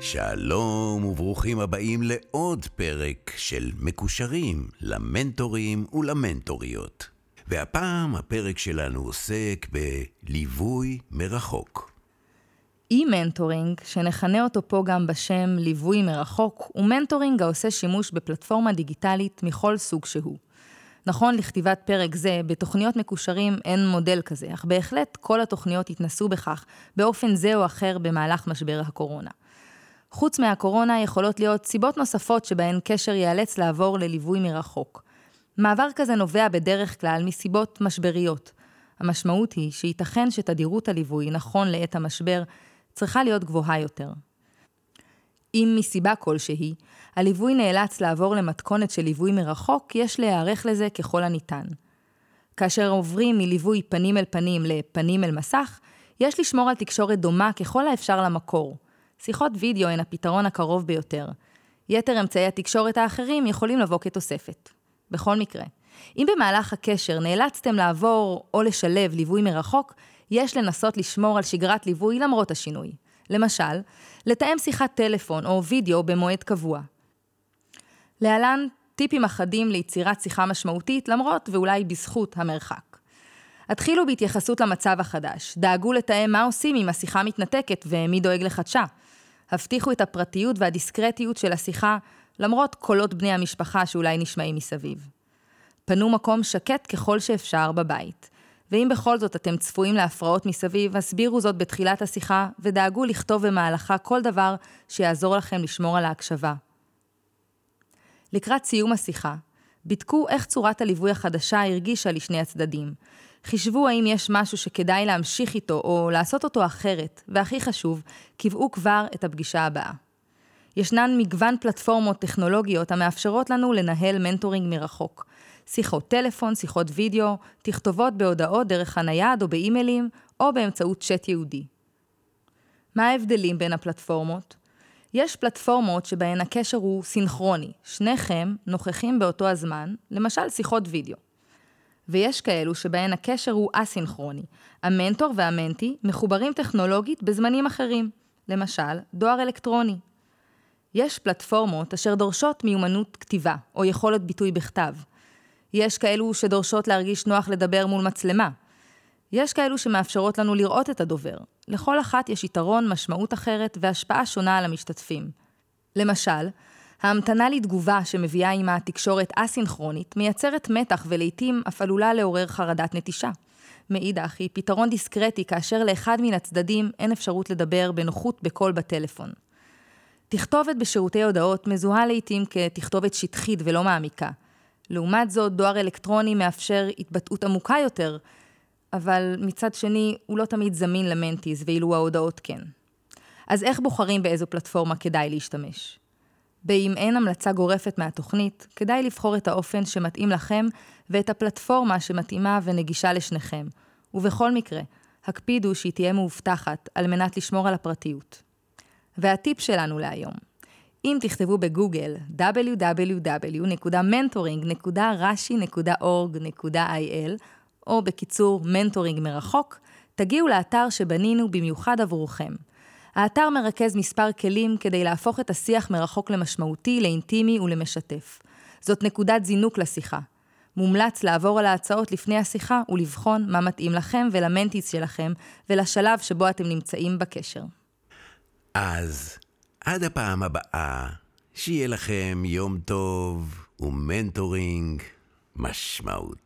שלום וברוכים הבאים לעוד פרק של מקושרים למנטורים ולמנטוריות. והפעם הפרק שלנו עוסק בליווי מרחוק. e-mentoring, שנכנה אותו פה גם בשם ליווי מרחוק, הוא mentoring העושה שימוש בפלטפורמה דיגיטלית מכל סוג שהוא. נכון לכתיבת פרק זה, בתוכניות מקושרים אין מודל כזה, אך בהחלט כל התוכניות התנסו בכך באופן זה או אחר במהלך משבר הקורונה. חוץ מהקורונה יכולות להיות סיבות נוספות שבהן קשר ייאלץ לעבור לליווי מרחוק. מעבר כזה נובע בדרך כלל מסיבות משבריות. המשמעות היא שייתכן שתדירות הליווי, נכון לעת המשבר, צריכה להיות גבוהה יותר. אם מסיבה כלשהי, הליווי נאלץ לעבור למתכונת של ליווי מרחוק, יש להיערך לזה ככל הניתן. כאשר עוברים מליווי פנים אל פנים לפנים אל מסך, יש לשמור על תקשורת דומה ככל האפשר למקור. שיחות וידאו הן הפתרון הקרוב ביותר. יתר אמצעי התקשורת האחרים יכולים לבוא כתוספת. בכל מקרה, אם במהלך הקשר נאלצתם לעבור או לשלב ליווי מרחוק, יש לנסות לשמור על שגרת ליווי למרות השינוי. למשל, לתאם שיחת טלפון או וידאו במועד קבוע. להלן טיפים אחדים ליצירת שיחה משמעותית למרות ואולי בזכות המרחק. התחילו בהתייחסות למצב החדש, דאגו לתאם מה עושים אם השיחה מתנתקת ומי דואג לחדשה. הבטיחו את הפרטיות והדיסקרטיות של השיחה, למרות קולות בני המשפחה שאולי נשמעים מסביב. פנו מקום שקט ככל שאפשר בבית. ואם בכל זאת אתם צפויים להפרעות מסביב, הסבירו זאת בתחילת השיחה, ודאגו לכתוב במהלכה כל דבר שיעזור לכם לשמור על ההקשבה. לקראת סיום השיחה, בדקו איך צורת הליווי החדשה הרגישה לשני הצדדים. חישבו האם יש משהו שכדאי להמשיך איתו או לעשות אותו אחרת, והכי חשוב, קבעו כבר את הפגישה הבאה. ישנן מגוון פלטפורמות טכנולוגיות המאפשרות לנו לנהל mentoring מרחוק. שיחות טלפון, שיחות וידאו, תכתובות בהודעות דרך הנייד או באימיילים, או באמצעות צ'אט ייעודי. מה ההבדלים בין הפלטפורמות? יש פלטפורמות שבהן הקשר הוא סינכרוני, שניכם נוכחים באותו הזמן, למשל שיחות וידאו. ויש כאלו שבהן הקשר הוא אסינכרוני, המנטור והמנטי מחוברים טכנולוגית בזמנים אחרים, למשל דואר אלקטרוני. יש פלטפורמות אשר דורשות מיומנות כתיבה או יכולת ביטוי בכתב. יש כאלו שדורשות להרגיש נוח לדבר מול מצלמה. יש כאלו שמאפשרות לנו לראות את הדובר. לכל אחת יש יתרון, משמעות אחרת והשפעה שונה על המשתתפים. למשל, ההמתנה לתגובה שמביאה עימה תקשורת אסינכרונית מייצרת מתח ולעיתים אף עלולה לעורר חרדת נטישה. מאידך, היא פתרון דיסקרטי כאשר לאחד מן הצדדים אין אפשרות לדבר בנוחות בקול בטלפון. תכתובת בשירותי הודעות מזוהה לעיתים כתכתובת שטחית ולא מעמיקה. לעומת זאת, דואר אלקטרוני מאפשר התבטאות עמוקה יותר, אבל מצד שני, הוא לא תמיד זמין למנטיז, ואילו ההודעות כן. אז איך בוחרים באיזו פלטפורמה כדאי להשתמש? באם אין המלצה גורפת מהתוכנית, כדאי לבחור את האופן שמתאים לכם ואת הפלטפורמה שמתאימה ונגישה לשניכם. ובכל מקרה, הקפידו שהיא תהיה מאובטחת על מנת לשמור על הפרטיות. והטיפ שלנו להיום, אם תכתבו בגוגל www.mentoring.rashi.org.il או בקיצור מנטורינג מרחוק, תגיעו לאתר שבנינו במיוחד עבורכם. האתר מרכז מספר כלים כדי להפוך את השיח מרחוק למשמעותי, לאינטימי ולמשתף. זאת נקודת זינוק לשיחה. מומלץ לעבור על ההצעות לפני השיחה ולבחון מה מתאים לכם ולמנטיס שלכם ולשלב שבו אתם נמצאים בקשר. אז עד הפעם הבאה, שיהיה לכם יום טוב ו mentoring משמעותי.